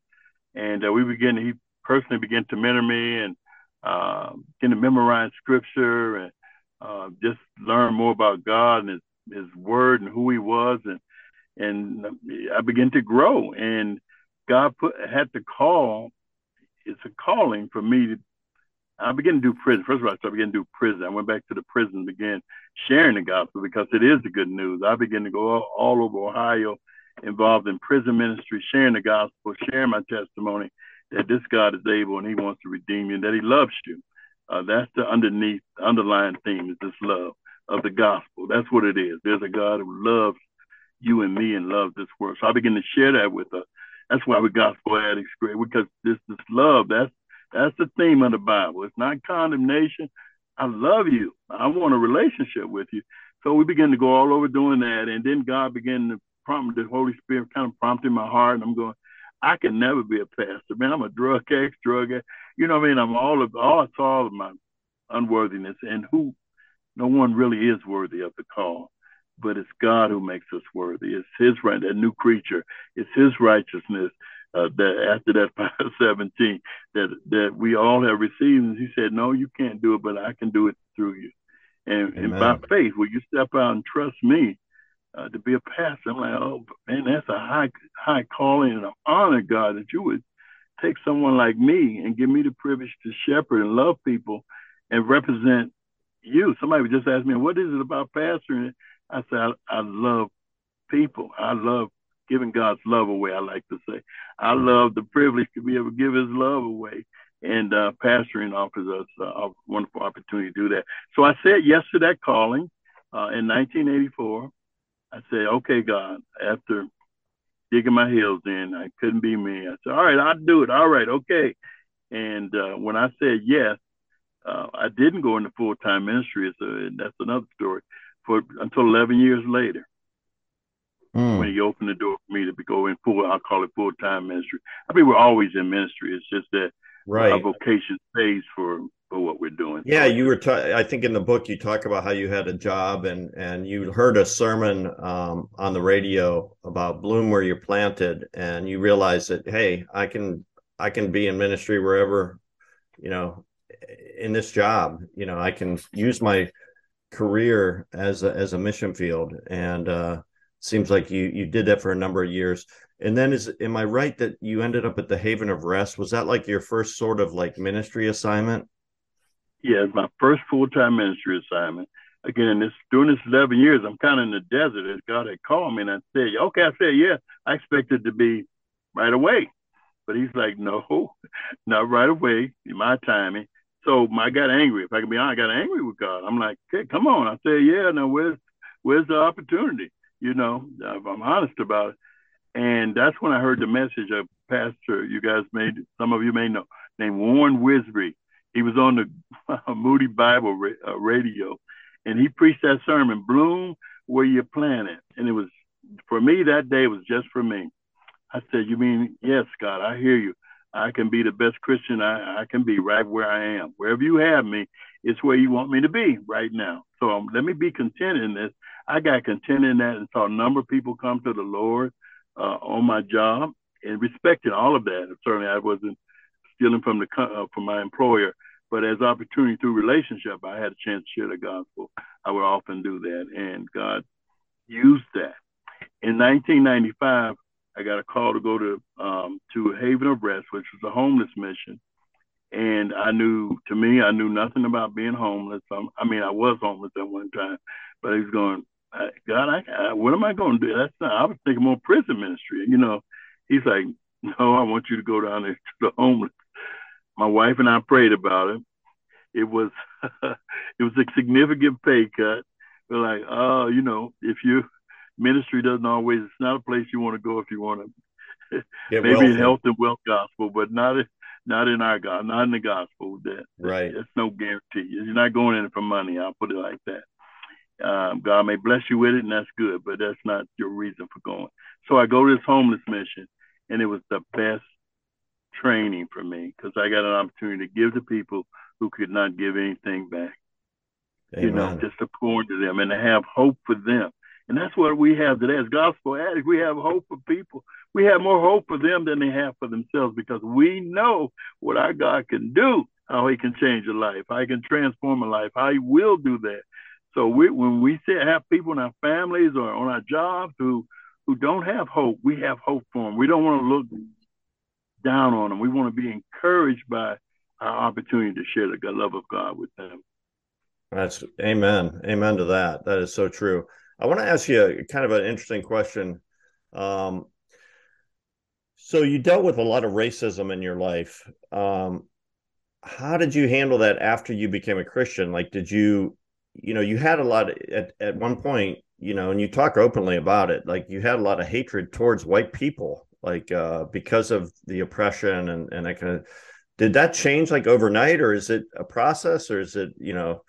and uh, we began. He personally began to mentor me and uh, begin to memorize scripture and uh, just learn more about God and His His Word and who He was, and and I began to grow. And God put had to call. It's a calling for me to I began to do prison. First of all, I began to do prison. I went back to the prison and began sharing the gospel because it is the good news. I began to go all, over Ohio, involved in prison ministry, sharing the gospel, sharing my testimony that this God is able and He wants to redeem you and that He loves you. Uh, that's the underneath, underlying theme is this love of the gospel. That's what it is. There's a God who loves you and me and loves this world. So I began to share that with us. That's why we gospel addicts great because this this love that's that's the theme of the Bible. It's not condemnation. I love you. I want a relationship with you. So we began to go all over doing that. And then God began to prompt, the Holy Spirit kind of prompted my heart. And I'm going, I can never be a pastor, man. I'm a drug addict, drug addict. You know what I mean? I'm all of all it's all of my unworthiness and who no one really is worthy of the call. But it's God who makes us worthy. It's his right, that new creature. It's his righteousness uh, that after that 517 that that we all have received. And he said, No, you can't do it, but I can do it through you. And, and by faith, will you step out and trust me uh, to be a pastor? I'm like, oh man, that's a high high calling, and I'm God, that you would take someone like me and give me the privilege to shepherd and love people and represent you. Somebody would just ask me, what is it about pastoring? I said, I, I love people. I love giving God's love away. I like to say, I love the privilege to be able to give His love away, and uh, pastoring offers us a wonderful opportunity to do that. So I said yes to that calling uh, in 1984. I said, okay, God. After digging my heels in, I couldn't be me. I said, all right, I'll do it. All right, okay. And uh, when I said yes, uh, I didn't go into full time ministry. So that's another story. For until 11 years later mm. when he opened the door for me to go in full, I'll call it full time ministry. I mean, we're always in ministry. It's just that right. our vocation pays for for what we're doing. Yeah, you were. Ta- I think in the book you talk about how you had a job and and you heard a sermon um, on the radio about bloom where you're planted, and you realized that hey, I can I can be in ministry wherever, you know, in this job. You know, I can use my career as a, as a mission field and uh, seems like you you did that for a number of years and then is am i right that you ended up at the haven of rest was that like your first sort of like ministry assignment yeah it's my first full-time ministry assignment again this during this 11 years i'm kind of in the desert as god had called me and i said okay i said yeah i expected to be right away but he's like no not right away in my timing so I got angry. If I can be honest, I got angry with God. I'm like, okay, come on. I said, yeah, now where's where's the opportunity? You know, if I'm honest about it. And that's when I heard the message of Pastor, you guys made, some of you may know, named Warren Wiersbe. He was on the Moody Bible ra- uh, radio and he preached that sermon, Bloom Where You're Planted. And it was, for me, that day was just for me. I said, You mean, yes, God, I hear you. I can be the best Christian I, I can be right where I am. Wherever you have me, it's where you want me to be right now. So um, let me be content in this. I got content in that and saw a number of people come to the Lord uh, on my job and respecting all of that. Certainly, I wasn't stealing from the uh, from my employer, but as opportunity through relationship, I had a chance to share the gospel. I would often do that, and God used that. In 1995, I got a call to go to um, to Haven of Rest, which was a homeless mission, and I knew, to me, I knew nothing about being homeless. Um, I mean, I was homeless at one time, but he's going, God, I, I, what am I going to do? That's not, I was thinking more prison ministry. You know, he's like, no, I want you to go down there to the homeless. My wife and I prayed about it. It was, it was a significant pay cut. We're like, oh, you know, if you ministry doesn't always, it's not a place you want to go if you want to, maybe in health and wealth gospel, but not not in our God, not in the gospel. That right. There's no guarantee. You're not going in it for money. I'll put it like that. Um, God may bless you with it, and that's good, but that's not your reason for going. So I go to this homeless mission, and it was the best training for me because I got an opportunity to give to people who could not give anything back. Amen. You know, just to pour into them and to have hope for them. And that's what we have today as gospel addicts. We have hope for people. We have more hope for them than they have for themselves because we know what our God can do, how he can change a life, how he can transform a life, how he will do that. So we, when we say have people in our families or on our jobs who who don't have hope, we have hope for them. We don't want to look down on them. We want to be encouraged by our opportunity to share the love of God with them. That's amen. Amen to that. That is so true. I want to ask you a kind of an interesting question. Um, so you dealt with a lot of racism in your life. Um, how did you handle that after you became a Christian? Like, did you, you know, you had a lot of, at at one point, you know, and you talk openly about it. Like, you had a lot of hatred towards white people, like uh, because of the oppression and and that kind of. Did that change like overnight, or is it a process, or is it, you know?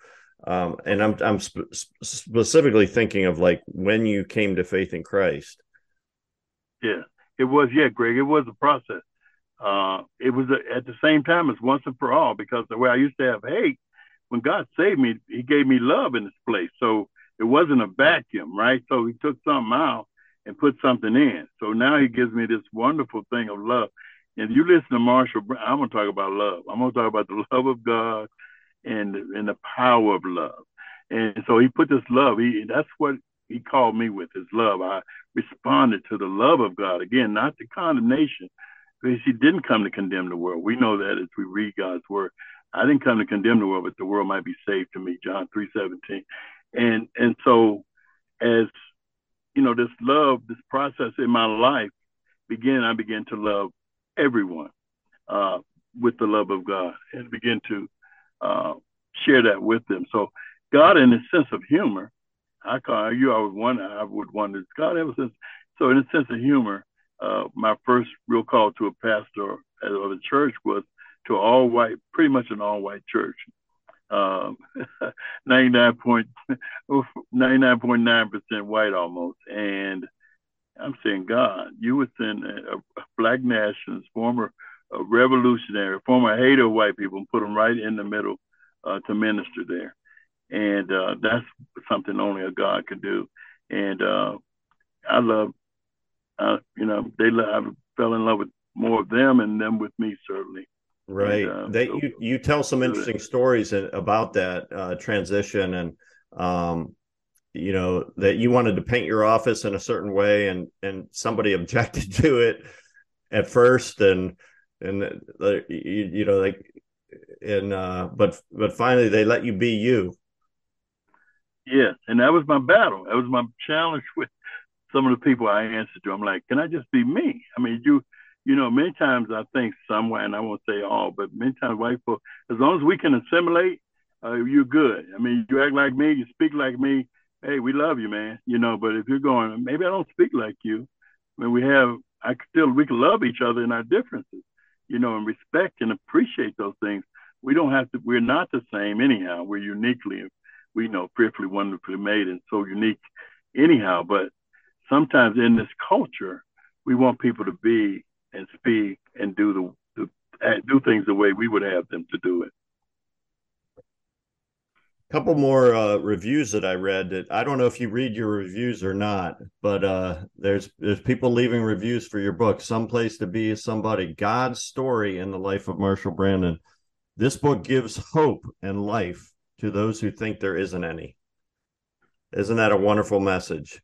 Um, and I'm I'm sp- specifically thinking of like when you came to faith in Christ. Yeah, it was. Yeah, Greg, it was a process. Uh, it was a, at the same time as once and for all because the way I used to have hate, when God saved me, He gave me love in this place. So it wasn't a vacuum, right? So He took something out and put something in. So now He gives me this wonderful thing of love. And you listen to Marshall, I'm gonna talk about love. I'm gonna talk about the love of God and and the power of love. And so he put this love. He that's what he called me with his love. I responded to the love of God again, not the condemnation, because he didn't come to condemn the world. We know that as we read God's word. I didn't come to condemn the world, but the world might be saved to me. John three seventeen, and and so as you know, this love, this process in my life began. I began to love everyone uh, with the love of God and begin to uh, share that with them. So God, in his sense of humor, I call you always wonder. I would wonder, God ever since. So in a sense of humor, uh, my first real call to a pastor of the church was to all white, pretty much an all white church. Um, 99.9 percent white almost. And I'm saying, God, you would send a, a black nationalist, former a revolutionary, former hater of white people, and put them right in the middle uh, to minister there. And uh, that's something only a God could do. And uh, I love, uh, you know, they love, I fell in love with more of them and them with me, certainly. Right. And, uh, they, so, you, you tell some interesting stories about that uh, transition and, um, you know, that you wanted to paint your office in a certain way and, and somebody objected to it at first. And, and uh, you, you know like and uh but but finally they let you be you. Yeah. And that was my battle. That was my challenge with some of the people i answered to. I'm like can i just be me? I mean you you know many times i think somewhere and i won't say all but many times white people as long as we can assimilate uh, you're good i mean you act like me you speak like me hey we love you man you know but if you're going maybe i don't speak like you I mean we have i still we can love each other in our differences you know, and respect and appreciate those things. We don't have to, we're not the same anyhow. We're uniquely, we know, fearfully, wonderfully made and so unique anyhow. But sometimes in this culture, we want people to be and speak and do the, the do things the way we would have them to do it A couple more uh, reviews that I read that I don't know if you read your reviews or not, but uh, there's there's people leaving reviews for your book, "Someplace to Be Somebody: God's Story in the Life of Marshall Brandon." This book gives hope and life to those who think there isn't any. Isn't that a wonderful message?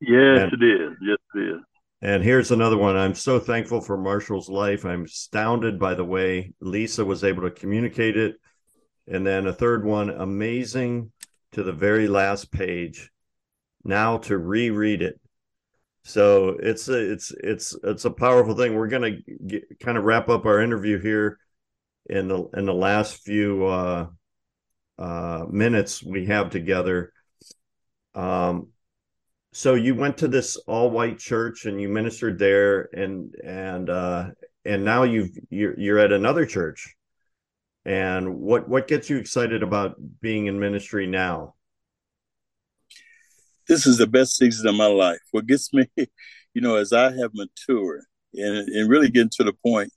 Yes, and, it is. Yes, it is. And here's another one. I'm so thankful for Marshall's life. I'm astounded by the way Lisa was able to communicate it and then a third one, amazing to the very last page. Now to reread it. So it's a, it's it's it's a powerful thing. We're gonna get, kind of wrap up our interview here in the in the last few uh, uh, minutes we have together. Um, so you went to this all white church and you ministered there, and and uh, and now you've you're you're at another church. And what what gets you excited about being in ministry now? This is the best season of my life. What gets me, you know, as I have matured and and really getting to the point,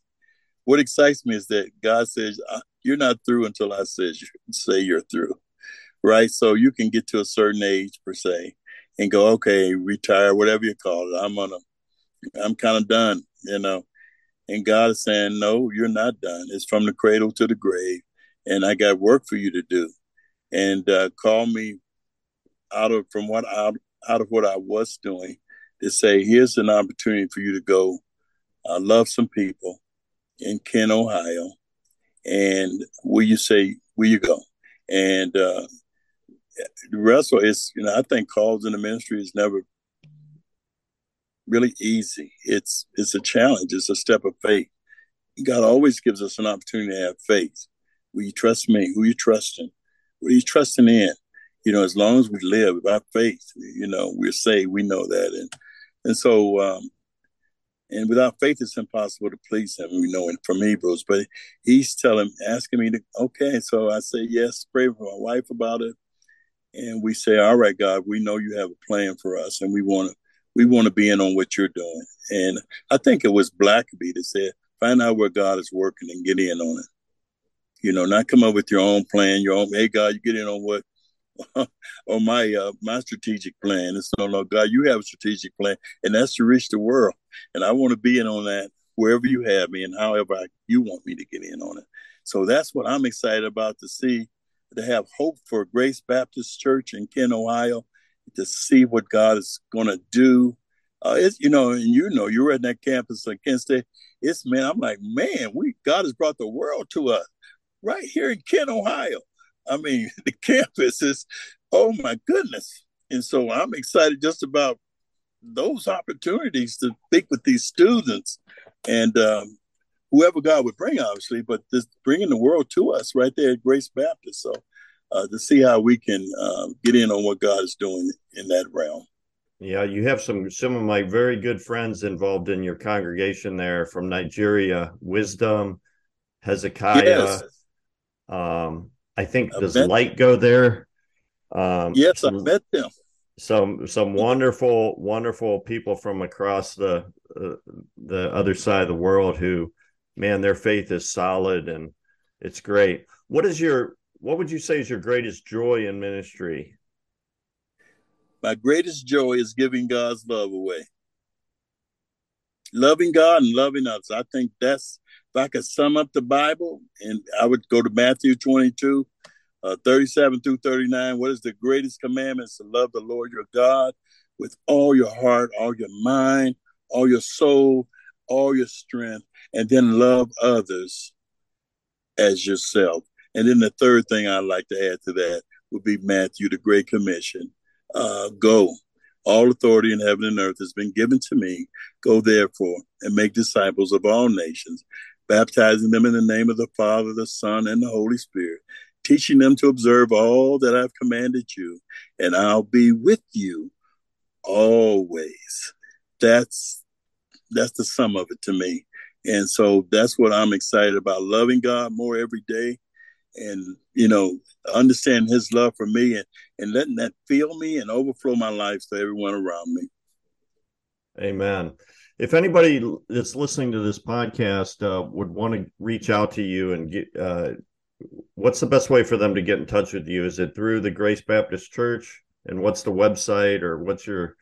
what excites me is that God says you're not through until I says you say you're through, right? So you can get to a certain age per se, and go, okay, retire, whatever you call it. I'm gonna, I'm kind of done, you know. And God is saying, no, you're not done. It's from the cradle to the grave, and I got work for you to do. And uh, call me out of from what out out of what I was doing to say, here's an opportunity for you to go uh, love some people in Kent, Ohio, and will you say, will you go? And uh, the rest of it's you know I think calls in the ministry is never really easy. It's it's a challenge. It's a step of faith. God always gives us an opportunity to have faith. Will you trust me? Who you trusting? What are you trusting in? You know, as long as we live by faith, you know, we're saved. We know that, and and so um, and without faith, it's impossible to please Him. We know it from Hebrews, but He's telling, asking me to, okay. So I say yes. Pray for my wife about it, and we say, all right, God, we know you have a plan for us, and we want to we want to be in on what you're doing. And I think it was Blackaby that said, find out where God is working and get in on it. You know, not come up with your own plan, your own, hey, God, you get in on what, on my uh, my strategic plan. It's no, no, God, you have a strategic plan, and that's to reach the world. And I want to be in on that wherever you have me and however I, you want me to get in on it. So that's what I'm excited about to see, to have hope for Grace Baptist Church in Kent, Ohio, to see what God is going to do. Uh, it's you know, and you know, you're at that campus at Kent State. It's man, I'm like, man, we God has brought the world to us right here in Kent, Ohio. I mean, the campus is, oh my goodness, and so I'm excited just about those opportunities to speak with these students and um, whoever God would bring, obviously, but just bringing the world to us right there at Grace Baptist. So uh, to see how we can uh, get in on what God is doing in that realm. Yeah, you have some some of my very good friends involved in your congregation there from Nigeria. Wisdom, Hezekiah. Yes. Um, I think I does Light them. go there? Um, yes, some, I met them. Some some wonderful wonderful people from across the uh, the other side of the world who, man, their faith is solid and it's great. What is your what would you say is your greatest joy in ministry? My greatest joy is giving God's love away. Loving God and loving others. I think that's, if I could sum up the Bible, and I would go to Matthew 22, uh, 37 through 39. What is the greatest commandment? to love the Lord your God with all your heart, all your mind, all your soul, all your strength, and then love others as yourself. And then the third thing I'd like to add to that would be Matthew, the Great Commission. Uh, go. All authority in heaven and earth has been given to me. Go therefore and make disciples of all nations, baptizing them in the name of the Father, the Son, and the Holy Spirit, teaching them to observe all that I've commanded you, and I'll be with you always. That's that's the sum of it to me. And so that's what I'm excited about loving God more every day and you know understand his love for me and and letting that fill me and overflow my life to everyone around me. Amen. If anybody that's listening to this podcast uh, would want to reach out to you and get uh, what's the best way for them to get in touch with you? Is it through the grace baptist church? And what's the website or what's your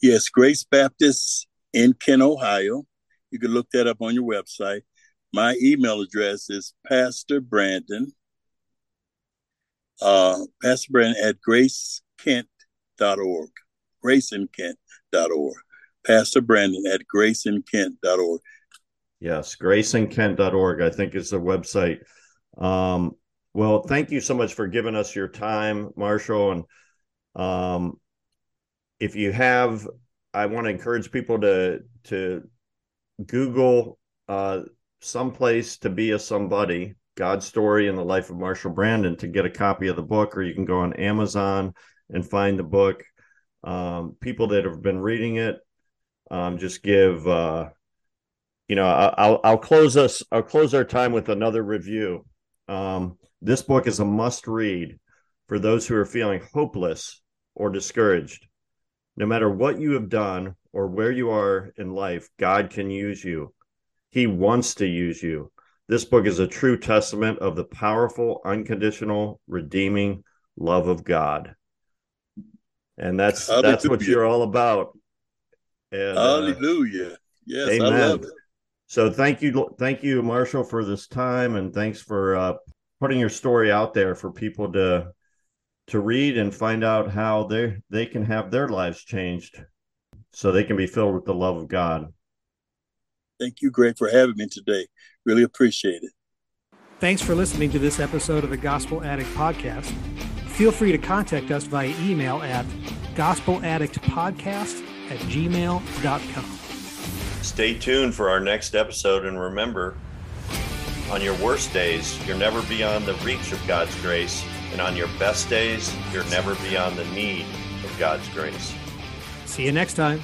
yes grace baptist in kent ohio you can look that up on your website my email address is Pastor Brandon, uh, Pastor Brandon at gracekent.org, graceinkent.org. Pastor Brandon at graceinkent.org. Yes, graceinkent.org, I think is the website. Um, well, thank you so much for giving us your time, Marshall. And um, if you have, I want to encourage people to to Google uh, someplace to be a somebody God's story in the life of Marshall Brandon to get a copy of the book, or you can go on Amazon and find the book. Um, people that have been reading it, um, just give uh, you know, I'll I'll close us. I'll close our time with another review. Um, this book is a must read for those who are feeling hopeless or discouraged. No matter what you have done or where you are in life, God can use you. He wants to use you. This book is a true testament of the powerful, unconditional, redeeming love of God. And that's Hallelujah. that's what you're all about. And, uh, Hallelujah. Yes, amen. I love it. So thank you, thank you, Marshall, for this time, and thanks for uh, putting your story out there for people to to read and find out how they they can have their lives changed, so they can be filled with the love of God. Thank you, Greg, for having me today. Really appreciate it. Thanks for listening to this episode of the Gospel Addict Podcast. Feel free to contact us via email at gospeladdictpodcast at gmail.com. Stay tuned for our next episode and remember, on your worst days, you're never beyond the reach of God's grace, and on your best days, you're never beyond the need of God's grace. See you next time.